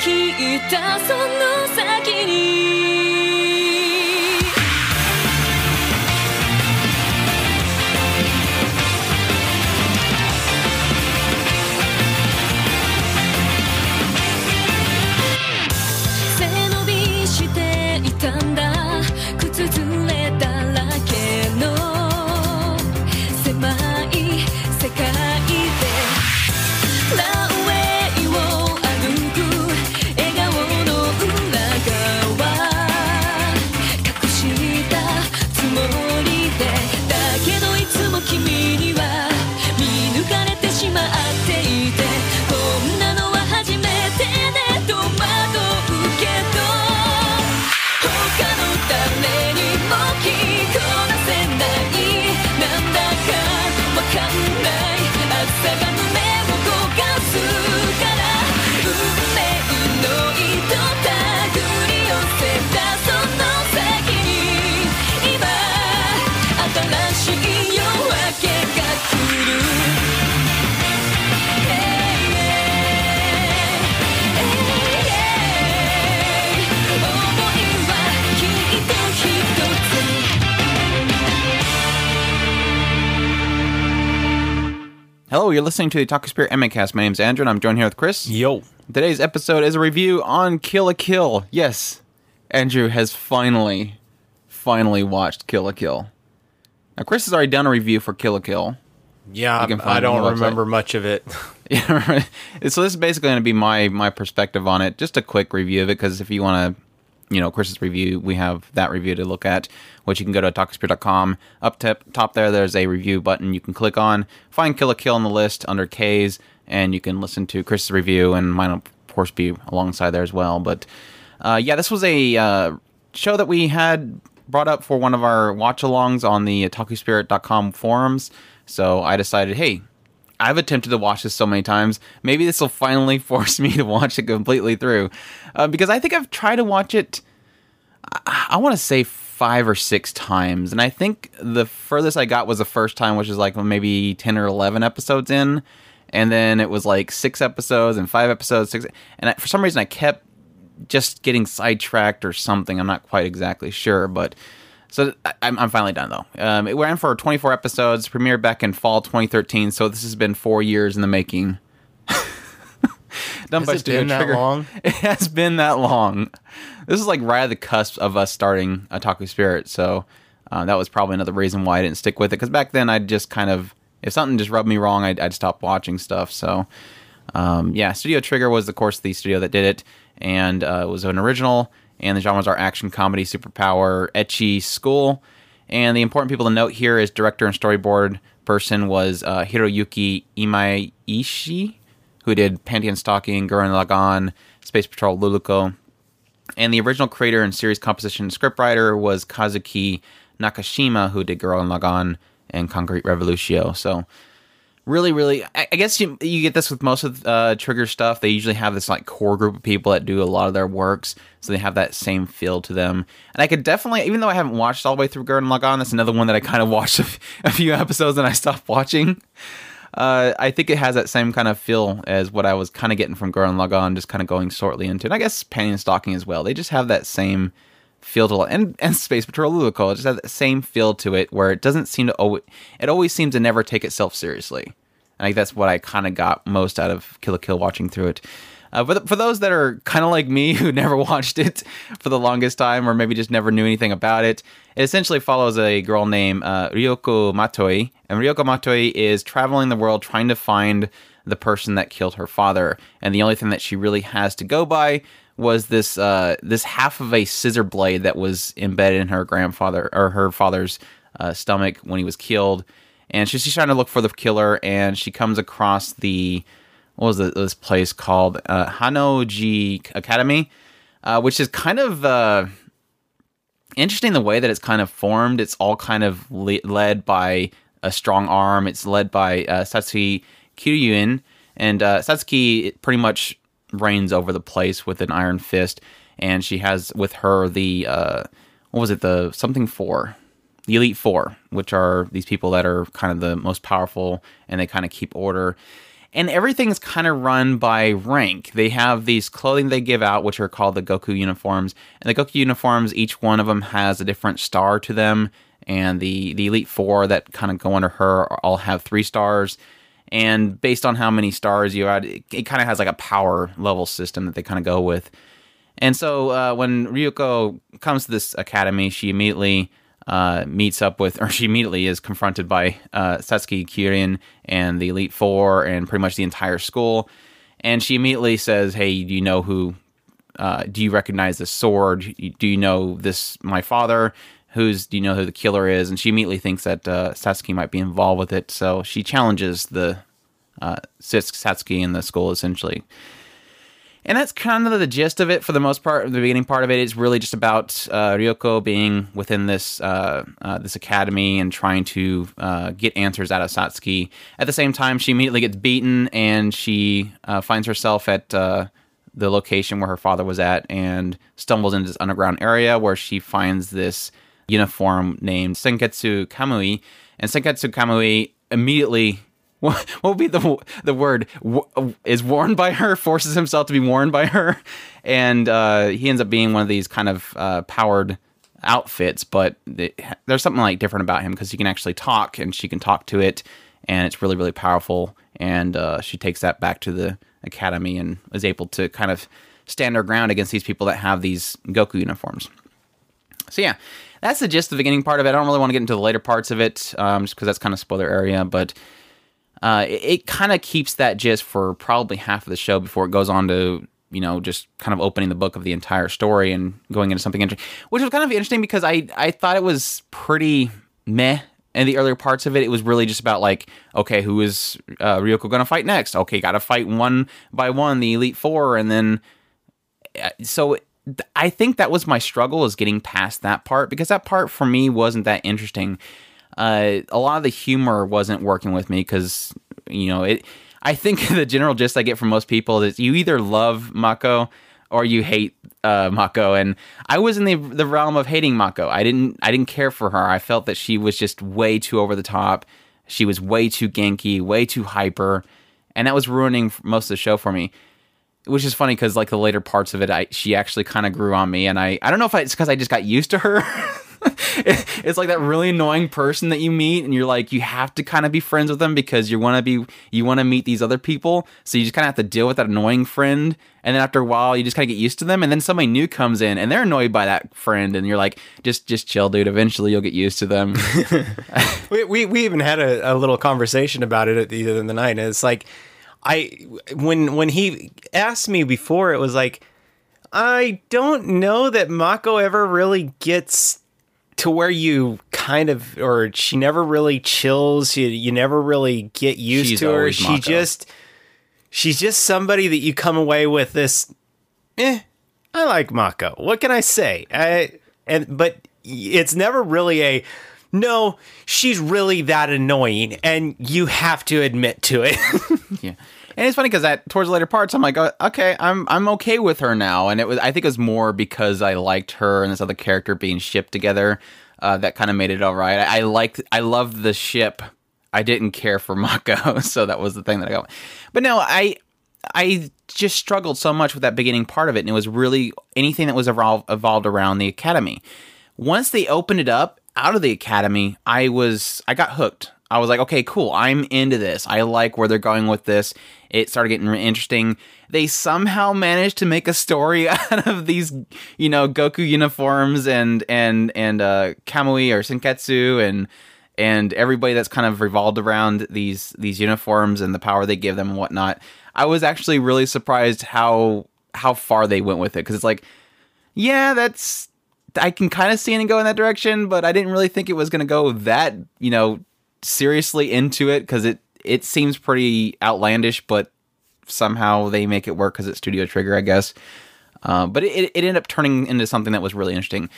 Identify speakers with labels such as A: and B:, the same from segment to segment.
A: しきったその先に
B: Hello, you're listening to the Otaku Spirit Animecast. My name's Andrew, and I'm joined here with Chris.
C: Yo.
B: Today's episode is a review on Kill la Kill. Yes, Andrew has finally, finally watched Kill la Kill. Now, Chris has already done a review for Kill la Kill.
C: Yeah, I don't remember much of it.
B: Yeah, right. so this is basically going to be my my perspective on it. Just a quick review of it, because if you want to, you know, Chris's review, we have that review to look at, which you can go to otakuspirit.com. Up tip, top there, there's a review button you can click on. Find Kill la Kill on the list under K's, and you can listen to Chris's review, and mine will, of course, be alongside there as well. But uh, yeah, this was a uh, show that we had brought up for one of our watch-alongs on the otakuspirit.com forums. So I decided, hey, I've attempted to watch this so many times. Maybe this will finally force me to watch it completely through, uh, because I think I've tried to watch it. I, I want to say five or six times, and I think the furthest I got was the first time, which is like maybe ten or eleven episodes in, and then it was like six episodes and five episodes, six, and I, for some reason I kept just getting sidetracked or something. I'm not quite exactly sure, but so I- I'm, I'm finally done though. Um, it ran for 24 episodes, premiered back in fall 2013. So this has been four years in the making. done
C: Has
B: by
C: it
B: Studio
C: been that
B: Trigger.
C: long?
B: It has been that long. This is like right at the cusp of us starting Otaku Spirit. So uh, that was probably another reason why I didn't stick with it. Because back then I'd just kind of, if something just rubbed me wrong, I'd, I'd stop watching stuff. So um, yeah, Studio Trigger was, of course, the studio that did it, and uh, it was an original. And the genres are action, comedy, superpower, ecchi, school. And the important people to note here is director and storyboard person was uh, Hiroyuki Imaishi, who did Panty and Stocking, Gurren Lagann, Space Patrol, Luluco. And the original creator and series composition scriptwriter was Kazuki Nakashima, who did Gurren Lagann and Concrete Revolutio. So really, really, I, I guess you, you get this with most of uh, Trigger stuff. They usually have this like core group of people that do a lot of their works, so they have that same feel to them. And I could definitely, even though I haven't watched all the way through Gurren Lagann, that's another one that I kind of watched a, few episodes and I stopped watching. Uh, I think it has that same kind of feel as what I was kind of getting from Gurren Lagann, just kind of going shortly into, and I guess Panty and Stocking as well. They just have that same feel to and and Space Patrol Luluco it just has that same feel to it where it doesn't seem to always, it always seems to never take itself seriously. And I think that's what I kind of got most out of Kill la Kill watching through it. Uh, but for those that are kind of like me who never watched it for the longest time or maybe just never knew anything about it, it essentially follows a girl named uh, Ryuko Matoi. And Ryuko Matoi is traveling the world trying to find the person that killed her father. And the only thing that she really has to go by was this uh, this half of a scissor blade that was embedded in her grandfather or her father's uh, stomach when he was killed. And she's, she's trying to look for the killer, and she comes across the what was it, this place called uh, Honnouji Academy, uh, which is kind of uh, interesting the way that it's kind of formed. It's all kind of le- led by a strong arm. It's led by uh, Satsuki Kiryuin, and uh, Satsuki pretty much reigns over the place with an iron fist. And she has with her the uh, what was it the something four, the elite four, which are these people that are kind of the most powerful and they kind of keep order. and everything's kind of run by rank. They have these clothing they give out, which are called the Goku uniforms, and the Goku uniforms, each one of them has a different star to them, and the the Elite Four that kind of go under her all have three stars. And based on how many stars you add, it, it kind of has like a power level system that they kind of go with. And so uh, when Ryuko comes to this academy, she immediately uh, meets up with, or she immediately is confronted by uh, Satsuki Kiryuin and the Elite Four and pretty much the entire school. And she immediately says, "Hey, do you know who? Uh, do you recognize this sword? Do you know this? My father." Who's do you know who the killer is? And she immediately thinks that uh, Satsuki might be involved with it, so she challenges the uh, Satsuki in the school essentially. And that's kind of the gist of it for the most part. The beginning part of it is really just about uh, Ryuko being within this uh, uh, this academy and trying to uh, get answers out of Satsuki. At the same time, she immediately gets beaten and she uh, finds herself at the location where her father was at and stumbles into this underground area where she finds this uniform named Senketsu Kamui. And Senketsu Kamui immediately what, would be the the word is worn by her forces himself to be worn by her and uh, he ends up being one of these kind of uh, powered outfits but there's something like different about him because he can actually talk and she can talk to it and it's really really powerful and uh, she takes that back to the academy and is able to kind of stand her ground against these people that have these goku uniforms so yeah that's the gist of the beginning part of it i don't really want to get into the later parts of it um, just because that's kind of spoiler area but uh, it, it kind of keeps that gist for probably half of the show before it goes on to you know just kind of opening the book of the entire story and going into something interesting, which was kind of interesting because I I thought it was pretty meh in the earlier parts of it, it was really just about like, okay, who is uh, Ryuko going to fight next? Okay, got to fight one by one, the Elite Four, and then uh, so I think that was my struggle is getting past that part because that part for me wasn't that interesting uh, a lot of the humor wasn't working with me because you know it. I think the general gist I get from most people is you either love Mako or you hate uh, Mako, and I was in the the realm of hating Mako. I didn't I didn't care for her. I felt that she was just way too over the top. She was way too genki, way too hyper, and that was ruining most of the show for me. Which is funny because like the later parts of it, I she actually kind of grew on me, and I I don't know if I, it's because I just got used to her. it's like that really annoying person that you meet and you're like you have to kind of be friends with them because you want to be you want to meet these other people so you just kind of have to deal with that annoying friend and then after a while you just kind of get used to them and then somebody new comes in and they're annoyed by that friend and you're like just just chill dude eventually you'll get used to them
C: we, we, we even had a, a little conversation about it at the end of the night and it's like i when when he asked me before it was like I don't know that Mako ever really gets to where you kind of or she never really chills. You you never really get used she's to her. she Mako. just she's just somebody that you come away with this eh i like mako. What can i say? I, and but it's never really a no she's really that annoying and you have to admit to it
B: yeah and it's funny because at towards the later parts, I'm like, oh, okay, I'm I'm okay with her now, and it was I think it was more because I liked her and this other character being shipped together uh, that kind of made it all right. I, I liked I loved the ship. I didn't care for Mako, so that was the thing that I got. But no, I I just struggled so much with that beginning part of it, and it was really anything that was evolved, evolved around the academy. Once they opened it up out of the academy, I was I got hooked. I was like, okay, cool. I'm into this. I like where they're going with this. It started getting interesting. They somehow managed to make a story out of these, you know, Goku uniforms and and and uh, Kamui or Senketsu and and everybody that's kind of revolved around these these uniforms and the power they give them and whatnot. I was actually really surprised how how far they went with it because it's like, yeah, that's I can kind of see it and go in that direction, but I didn't really think it was going to go that you know seriously into it because it it seems pretty outlandish, but somehow they make it work because it's Studio Trigger, I guess. Uh, but it, it ended up turning into something that was really interesting.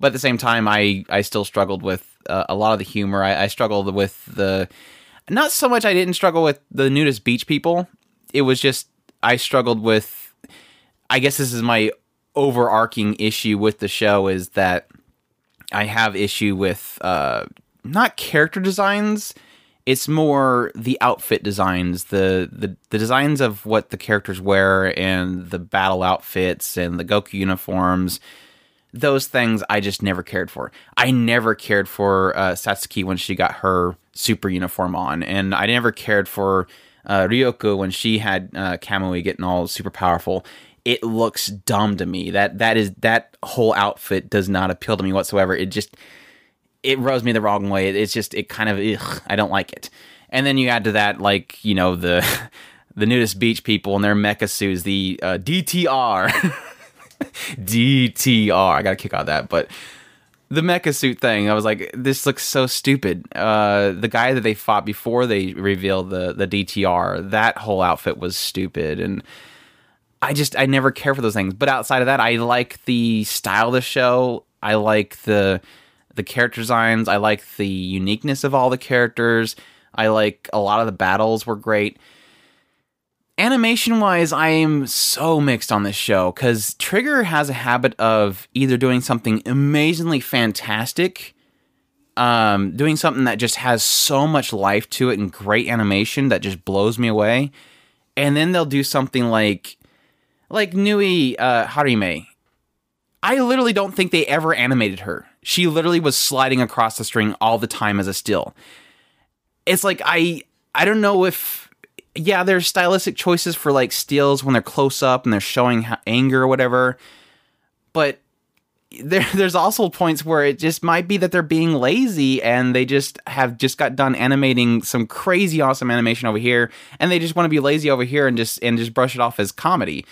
B: But at the same time, I I still struggled with uh, a lot of the humor. I, I struggled with the not so much. I didn't struggle with the nudist beach people. It was just I struggled with. I guess this is my overarching issue with the show is that I have issue with uh, not character designs. It's more the outfit designs, the, the the designs of what the characters wear, and the battle outfits and the Goku uniforms. Those things I just never cared for. I never cared for uh, Satsuki when she got her super uniform on, and I never cared for uh, Ryuko when she had uh, Kamui getting all super powerful. It looks dumb to me. That that is that whole outfit does not appeal to me whatsoever. It just it rubs me the wrong way. It's just it kind of ugh, I don't like it. And then you add to that like you know the the nudist beach people and their mecha suits, the uh, DTR, DTR. I got a kick out of that, but the mecha suit thing, I was like, this looks so stupid. Uh, the guy that they fought before they revealed the the DTR, that whole outfit was stupid, and I just I never care for those things. But outside of that, I like the style of the show. I like the the character designs. I like the uniqueness of all the characters. I like a lot of the battles were great. Animation wise, I am so mixed on this show because Trigger has a habit of either doing something amazingly fantastic, um, doing something that just has so much life to it and great animation that just blows me away, and then they'll do something like like Nui uh, Harime. I literally don't think they ever animated her. She literally was sliding across the string all the time as a still. It's like I I don't know if yeah, there's stylistic choices for like steals when they're close up and they're showing anger or whatever. But there, there's also points where it just might be that they're being lazy and they just have just got done animating some crazy awesome animation over here and they just want to be lazy over here and just and just brush it off as comedy.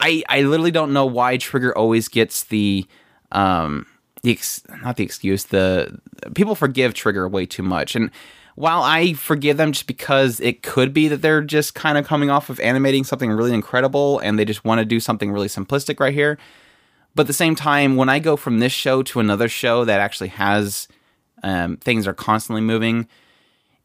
B: I I literally don't know why Trigger always gets the um the ex- not the excuse the people forgive Trigger way too much and while I forgive them just because it could be that they're just kind of coming off of animating something really incredible and they just want to do something really simplistic right here. But at the same time, when I go from this show to another show that actually has um, things are constantly moving,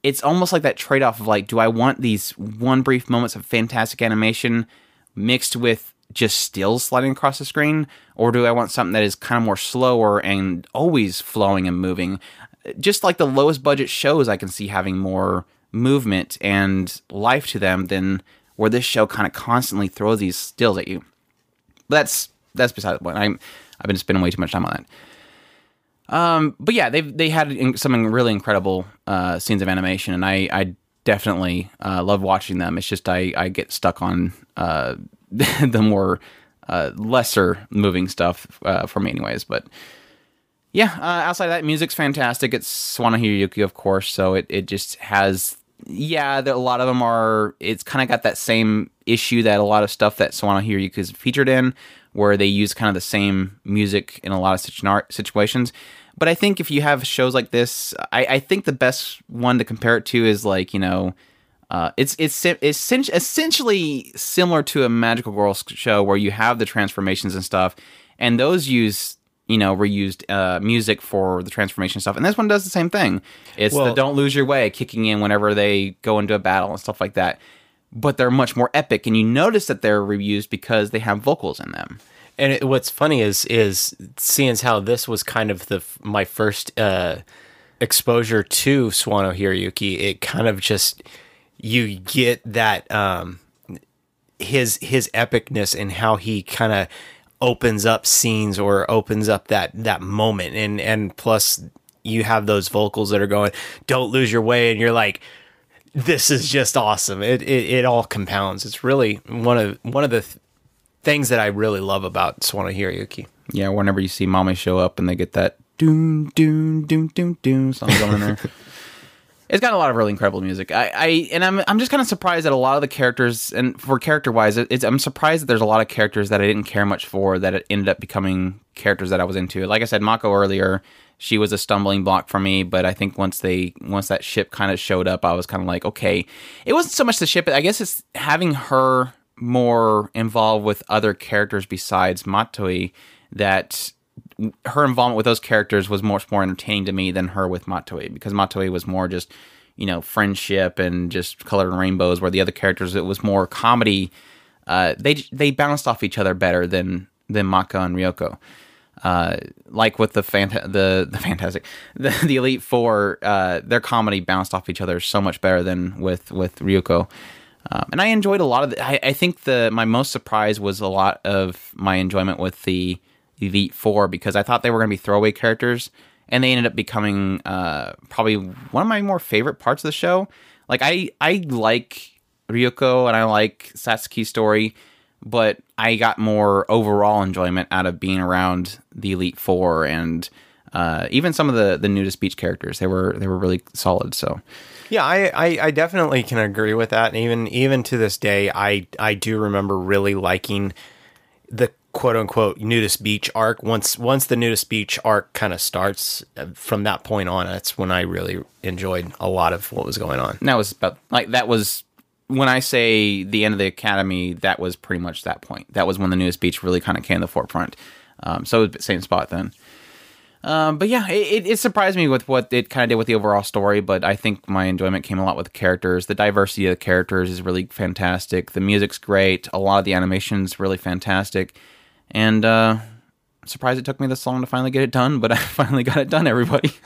B: it's almost like that trade off of like, do I want these one brief moments of fantastic animation mixed with just stills sliding across the screen, or do I want something that is kind of more slower and always flowing and moving? just like the lowest budget shows, I can see having more movement and life to them than where this show kind of constantly throws these stills at you. But that's that's beside the point. I'm I've been spending way too much time on that. Um, but yeah, they they had some really incredible uh, scenes of animation, and I I definitely uh, love watching them. It's just I I get stuck on uh, the more uh, lesser moving stuff uh, for me, anyways. But yeah, uh, outside of that, music's fantastic. It's Sawano Hiroyuki, of course, so it, it just has yeah, a lot of them are. It's kind of got that same issue that a lot of stuff that Sawano Hiroyuki is featured in, where they use kind of the same music in a lot of situations. But I think if you have shows like this, I, I think the best one to compare it to is like you know, uh, it's it's it's essentially similar to a Magical Girl show where you have the transformations and stuff, and those use you know, reused uh, music for the transformation stuff. And this one does the same thing. It's well, the "Don't Lose Your Way" kicking in whenever they go into a battle and stuff like that. But they're much more epic, and you notice that they're reused because they have vocals in them.
C: And it, what's funny is is seeing how this was kind of the my first uh, exposure to Sawano Hiroyuki. It kind of just you get that um, his his epicness and how he kind of opens up scenes or opens up that that moment. And and plus you have those vocals that are going don't lose your way and you're like this is just awesome. It it, it all compounds. It's really one of one of the th- things that i really love about sawano hiroyuki.
B: Yeah whenever you see mommy show up and they get that doom doom doom doom doom song going in there it's got a lot of really incredible music. I, I and I'm I'm just kind of surprised that a lot of the characters and for character wise, it's I'm surprised that there's a lot of characters that I didn't care much for that it ended up becoming characters that I was into. Like I said, Mako earlier, she was a stumbling block for me, but I think once they once that ship kind of showed up, I was kind of like, okay, it wasn't so much the ship. I guess it's having her more involved with other characters besides Matoi that her involvement with those characters was much more entertaining to me than her with Matoi because Matoi was more just you know friendship and just color and rainbows where the other characters it was more comedy. Uh, they they bounced off each other better than than Mako and Ryuko. Uh, like with the fanta- the the fantastic the, the elite four uh, their comedy bounced off each other so much better than with with Ryuko. Um, and i enjoyed a lot of the, I, I think the my most surprise was a lot of my enjoyment with the elite four because i thought they were going to be throwaway characters and they ended up becoming uh, probably one of my more favorite parts of the show like i i like ryuko and i like satsuki's story but I got more overall enjoyment out of being around the Elite Four and uh, even some of the the nudist beach characters. They were they were really solid. So
C: Yeah, I, I, I definitely can agree with that. And even even to this day, I I do remember really liking the quote unquote nudist beach arc. Once once the nudist beach arc kind of starts, uh, from that point on, that's when I really enjoyed a lot of what was going on.
B: and that was about like that was when I say the end of the academy. That was pretty much that point. That was when the nudist beach really kind of came to the forefront. Um, so same spot then. Um, but yeah, it, it surprised me with what it kind of did with the overall story. But I think my enjoyment came a lot with the characters. The diversity of the characters is really fantastic. The music's great. A lot of the animation's really fantastic. And uh, I'm surprised it took me this long to finally get it done. But I finally got it done. Everybody.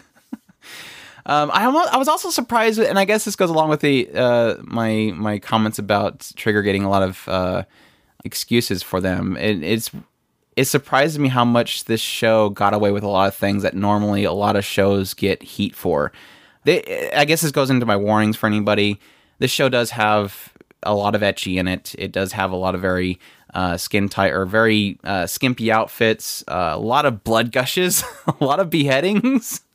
B: Um, I, almo- I was also surprised, and I guess this goes along with the uh, my my comments about Trigger getting a lot of uh, excuses for them. It, it's it surprised me how much this show got away with a lot of things that normally a lot of shows get heat for. They, I guess this goes into my warnings for anybody. This show does have a lot of ecchi in it. It does have a lot of very uh, skin tight or very uh, skimpy outfits, uh, a lot of blood gushes, a lot of beheadings.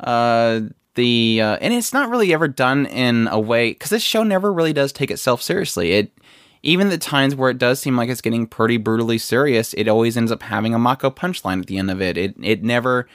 B: Uh, the uh, and it's not really ever done in a way because this show never really does take itself seriously. It even the times where it does seem like it's getting pretty brutally serious, it always ends up having a Mako punchline at the end of it. It it never.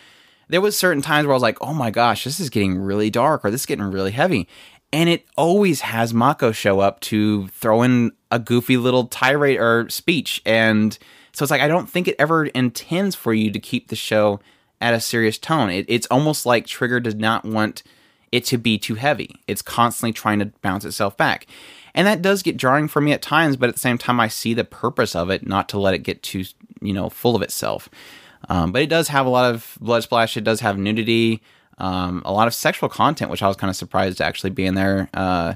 B: There was certain times where I was like, oh my gosh, this is getting really dark or this is getting really heavy. And it always has Mako show up to throw in a goofy little tirade or speech. And so it's like, I don't think it ever intends for you to keep the show at a serious tone. It, it's almost like Trigger does not want it to be too heavy. It's constantly trying to bounce itself back. And that does get jarring for me at times, but at the same time, I see the purpose of it, not to let it get too, you know, full of itself. Um, but it does have a lot of blood splash. It does have nudity, um, a lot of sexual content, which I was kind of surprised to actually be in there. Uh,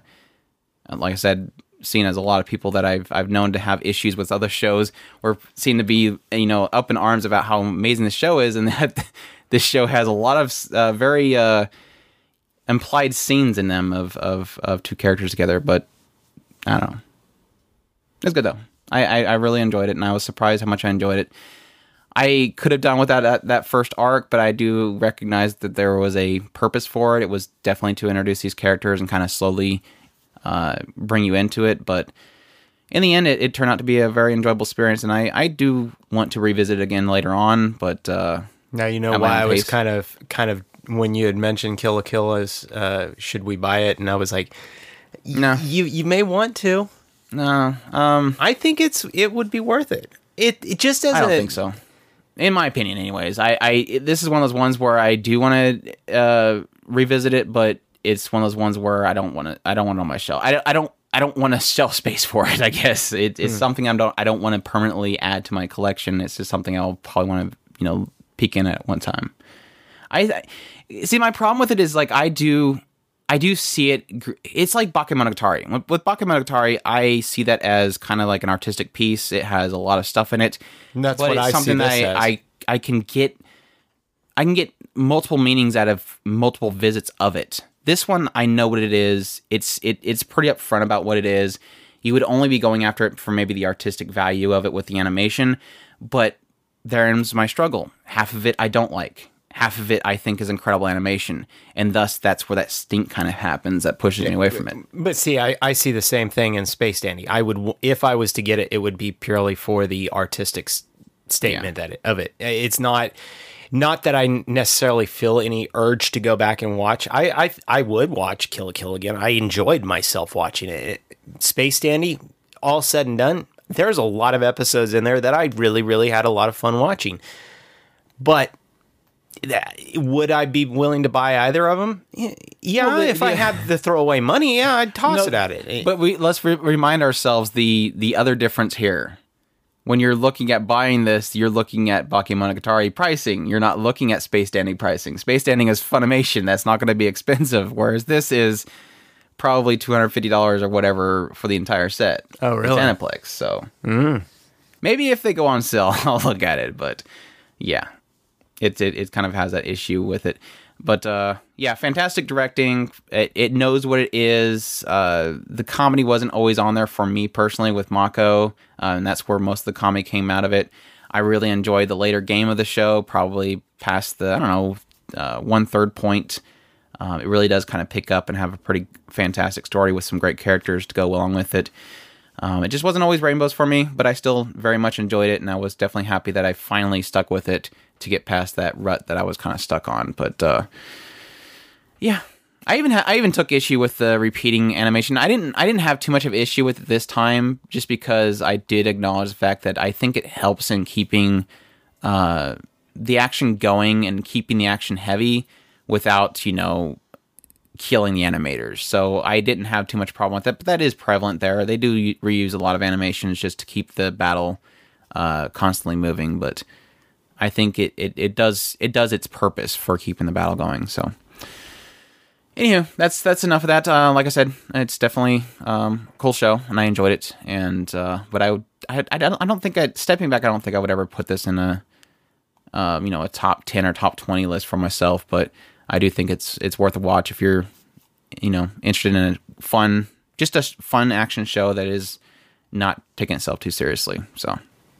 B: like I said, seen as a lot of people that I've I've known to have issues with other shows or seem to be you know up in arms about how amazing this show is, and that this show has a lot of uh, very uh, implied scenes in them of, of of two characters together. But I don't know. It's good though. I, I, I really enjoyed it, and I was surprised how much I enjoyed it. I could have done without that, that first arc, but I do recognize that there was a purpose for it. It was definitely to introduce these characters and kind of slowly uh, bring you into it. But in the end, it, it, turned out to be a very enjoyable experience, and I, I do want to revisit it again later on. But uh,
C: now you know why I was kind of kind of when you had mentioned Kill la Kill as uh, should we buy it, and I was like,
B: no,
C: you you may want to.
B: No, um,
C: I think it's it would be worth it. It it just as
B: I don't
C: a,
B: think so. In my opinion, anyways, I, I this is one of those ones where I do want to uh, revisit it, but it's one of those ones where I don't want to. I don't want it on my shelf. I, I don't. I don't want a shelf space for it. I guess it, it's mm. something I don't. I don't want to permanently add to my collection. It's just something I'll probably want to you know peek in at one time. I, I see. My problem with it is like I do. I do see it. It's like Bakemonogatari. With, with Bakemonogatari, I see that as kind of like an artistic piece. It has a lot of stuff in it.
C: And that's but what
B: it's
C: I
B: something
C: see
B: that I, I I can get. I can get multiple meanings out of multiple visits of it. This one, I know what it is. It's it it's pretty upfront about what it is. You would only be going after it for maybe the artistic value of it with the animation, but there's my struggle. Half of it I don't like half of it I think is incredible animation, and thus that's where that stink kind of happens that pushes me away from it.
C: But see, I, I see the same thing in Space Dandy. I would, if I was to get it, it would be purely for the artistic s- statement yeah. that it, of it. It's not. Not that I necessarily feel any urge to go back and watch. I I, I would watch Kill la Kill again. I enjoyed myself watching it. Space Dandy, all said and done, there's a lot of episodes in there that I really, really had a lot of fun watching. But would I be willing to buy either of them? Yeah, well, if yeah. I had the throwaway money, yeah, I'd toss no, it at it.
B: But we let's re- remind ourselves the the other difference here. when you're looking at buying this, you're looking at Bakemonogatari pricing. You're not looking at Space Dandy pricing. Space Dandy is Funimation. That's not going to be expensive. Whereas this is probably two hundred fifty dollars or whatever for the entire set.
C: Oh, really?
B: It's Aniplex. So mm. maybe if they go on sale, I'll look at it. But yeah, it it, it kind of has that issue with it. But uh, yeah, fantastic directing. It, it knows what it is. Uh, the comedy wasn't always on there for me personally with Mako, uh, and that's where most of the comedy came out of it. I really enjoyed the later game of the show, probably past the I don't know uh, one third point. Um, it really does kind of pick up and have a pretty fantastic story with some great characters to go along with it. Um, it just wasn't always rainbows for me, but I still very much enjoyed it, and I was definitely happy that I finally stuck with it to get past that rut that I was kind of stuck on. But uh, yeah, I even ha- I even took issue with the repeating animation. I didn't I didn't have too much of issue with it this time, just because I did acknowledge the fact that I think it helps in keeping uh, the action going and keeping the action heavy without you know killing the animators. So I didn't have too much problem with that, but that is prevalent there. They do reuse a lot of animations just to keep the battle uh, constantly moving, but I think it, it, it does it does its purpose for keeping the battle going. So anywho, that's that's enough of that. Uh, like I said, it's definitely um, a cool show, and I enjoyed it. And uh, but I would I, I don't I don't think I stepping back, I don't think I would ever put this in a um, you know a top ten or top twenty list for myself. But I do think it's it's worth a watch if you're you know interested in a fun, just a fun action show that is not taking itself too seriously. So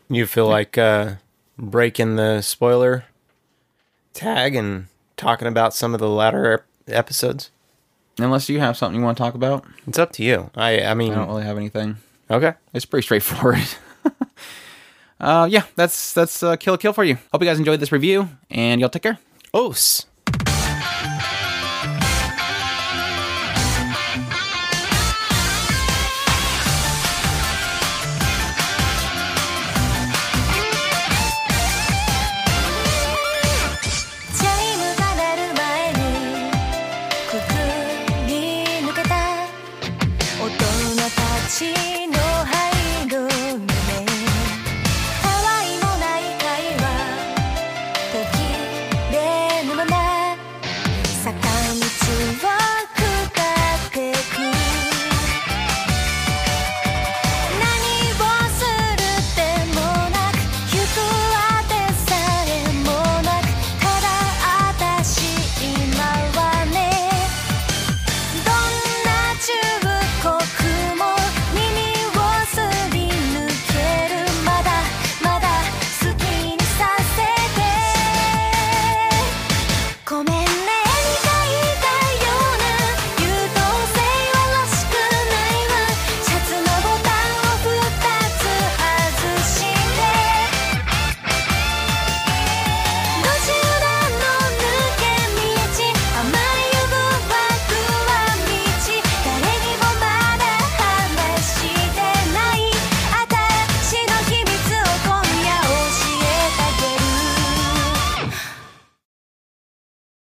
C: You feel like uh, breaking the spoiler tag and talking about some of the latter episodes?
B: unless you have something you want to talk about,
C: It's up to you. I I mean,
B: I don't really have anything.
C: okay.
B: It's pretty straightforward. uh, yeah, that's that's uh, kill la kill for you. Hope you guys enjoyed this review, and y'all take care.
C: Os.